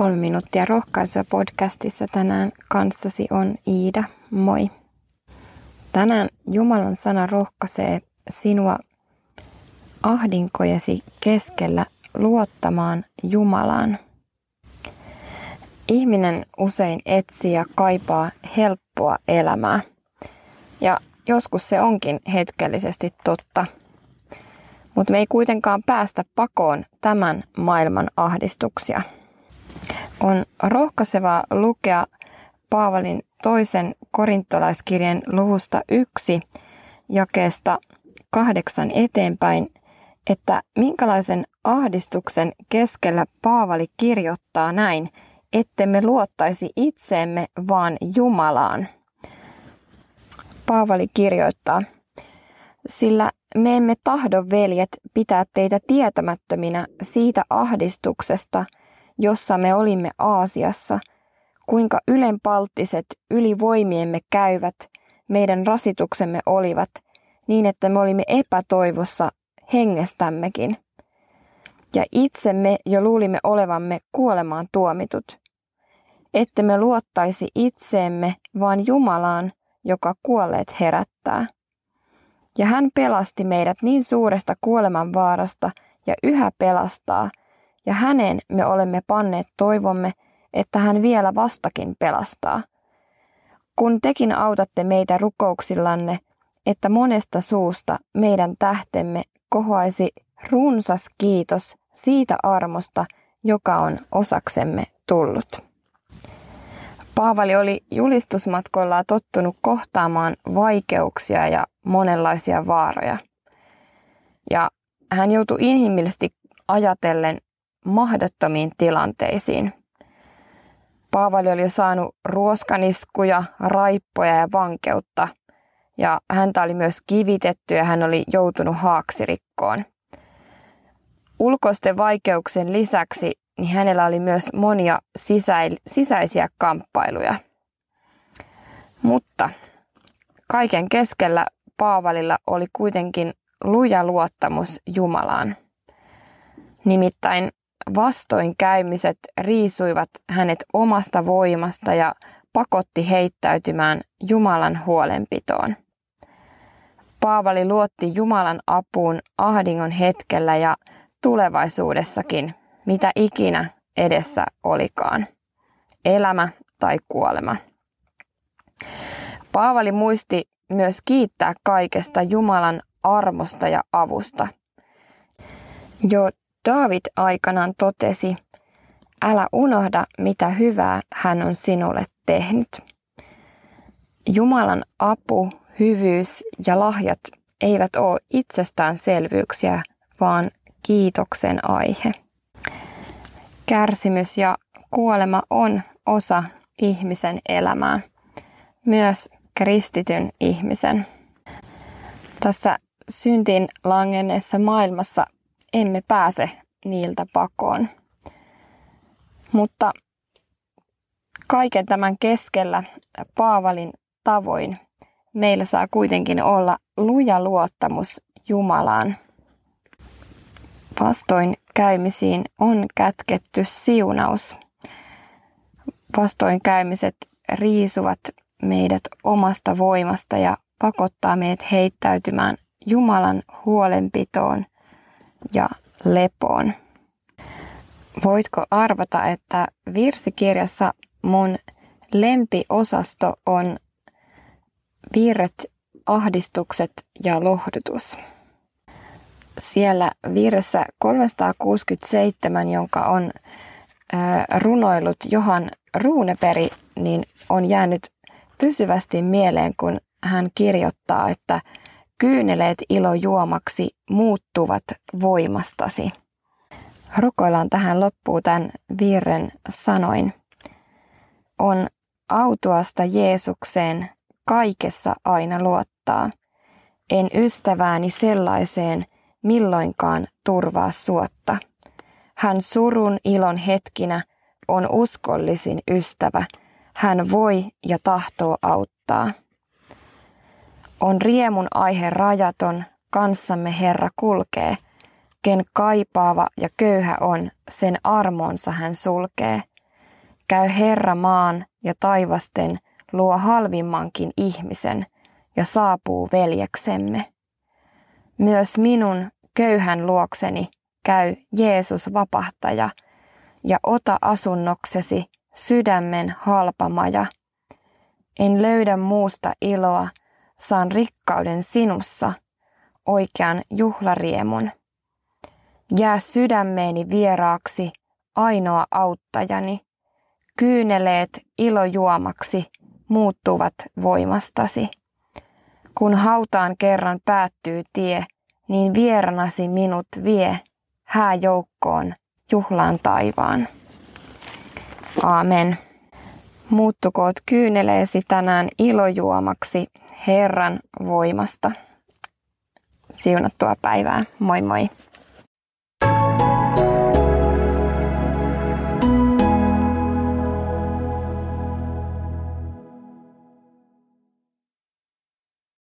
Kolme minuuttia rohkaisua podcastissa tänään kanssasi on Iida. Moi. Tänään Jumalan sana rohkaisee sinua ahdinkojesi keskellä luottamaan Jumalaan. Ihminen usein etsii ja kaipaa helppoa elämää. Ja joskus se onkin hetkellisesti totta. Mutta me ei kuitenkaan päästä pakoon tämän maailman ahdistuksia. On rohkaisevaa lukea Paavalin toisen korintolaiskirjan luvusta yksi jakeesta kahdeksan eteenpäin, että minkälaisen ahdistuksen keskellä Paavali kirjoittaa näin, ettemme luottaisi itseemme, vaan Jumalaan. Paavali kirjoittaa, sillä me emme tahdo, veljet, pitää teitä tietämättöminä siitä ahdistuksesta, jossa me olimme Aasiassa, kuinka ylenpalttiset yli voimiemme käyvät meidän rasituksemme olivat, niin että me olimme epätoivossa hengestämmekin. Ja itsemme jo luulimme olevamme kuolemaan tuomitut. Että me luottaisi itseemme, vaan Jumalaan, joka kuolleet herättää. Ja hän pelasti meidät niin suuresta kuoleman vaarasta ja yhä pelastaa, ja hänen me olemme panneet toivomme, että hän vielä vastakin pelastaa. Kun tekin autatte meitä rukouksillanne, että monesta suusta meidän tähtemme kohoaisi runsas kiitos siitä armosta, joka on osaksemme tullut. Paavali oli julistusmatkoillaan tottunut kohtaamaan vaikeuksia ja monenlaisia vaaroja. Ja hän joutui inhimillisesti ajatellen mahdottomiin tilanteisiin. Paavali oli saanut ruoskaniskuja, raippoja ja vankeutta, ja häntä oli myös kivitetty ja hän oli joutunut haaksirikkoon. Ulkoisten vaikeuksien lisäksi niin hänellä oli myös monia sisäisiä kamppailuja. Mutta kaiken keskellä Paavalilla oli kuitenkin luja luottamus Jumalaan. Nimittäin vastoinkäymiset riisuivat hänet omasta voimasta ja pakotti heittäytymään Jumalan huolenpitoon. Paavali luotti Jumalan apuun ahdingon hetkellä ja tulevaisuudessakin mitä ikinä edessä olikaan. Elämä tai kuolema. Paavali muisti myös kiittää kaikesta Jumalan armosta ja avusta. Jo David aikanaan totesi, älä unohda mitä hyvää hän on sinulle tehnyt. Jumalan apu, hyvyys ja lahjat eivät ole itsestäänselvyyksiä, vaan kiitoksen aihe. Kärsimys ja kuolema on osa ihmisen elämää, myös kristityn ihmisen. Tässä syntiin langenneessa maailmassa emme pääse niiltä pakoon. Mutta kaiken tämän keskellä Paavalin tavoin meillä saa kuitenkin olla luja luottamus Jumalaan. Vastoin käymisiin on kätketty siunaus. Vastoinkäymiset riisuvat meidät omasta voimasta ja pakottaa meidät heittäytymään Jumalan huolenpitoon ja lepoon. Voitko arvata, että virsikirjassa mun lempiosasto on virret, ahdistukset ja lohdutus siellä virressä 367, jonka on runoillut Johan Ruuneperi, niin on jäänyt pysyvästi mieleen, kun hän kirjoittaa, että kyyneleet ilo juomaksi muuttuvat voimastasi. Rukoillaan tähän loppuu tämän virren sanoin. On autuasta Jeesukseen kaikessa aina luottaa. En ystävääni sellaiseen, milloinkaan turvaa suotta. Hän surun ilon hetkinä on uskollisin ystävä. Hän voi ja tahtoo auttaa. On riemun aihe rajaton, kanssamme Herra kulkee. Ken kaipaava ja köyhä on, sen armoonsa hän sulkee. käy Herra maan ja taivasten luo halvimmankin ihmisen ja saapuu veljeksemme. Myös minun köyhän luokseni käy Jeesus vapahtaja ja ota asunnoksesi sydämen halpamaja. En löydä muusta iloa, saan rikkauden sinussa, oikean juhlariemun. Jää sydämeeni vieraaksi, ainoa auttajani. Kyyneleet ilojuomaksi muuttuvat voimastasi. Kun hautaan kerran päättyy tie, niin vieranasi minut vie hääjoukkoon juhlaan taivaan. Aamen. Muuttukoot kyyneleesi tänään ilojuomaksi Herran voimasta. Siunattua päivää. Moi moi.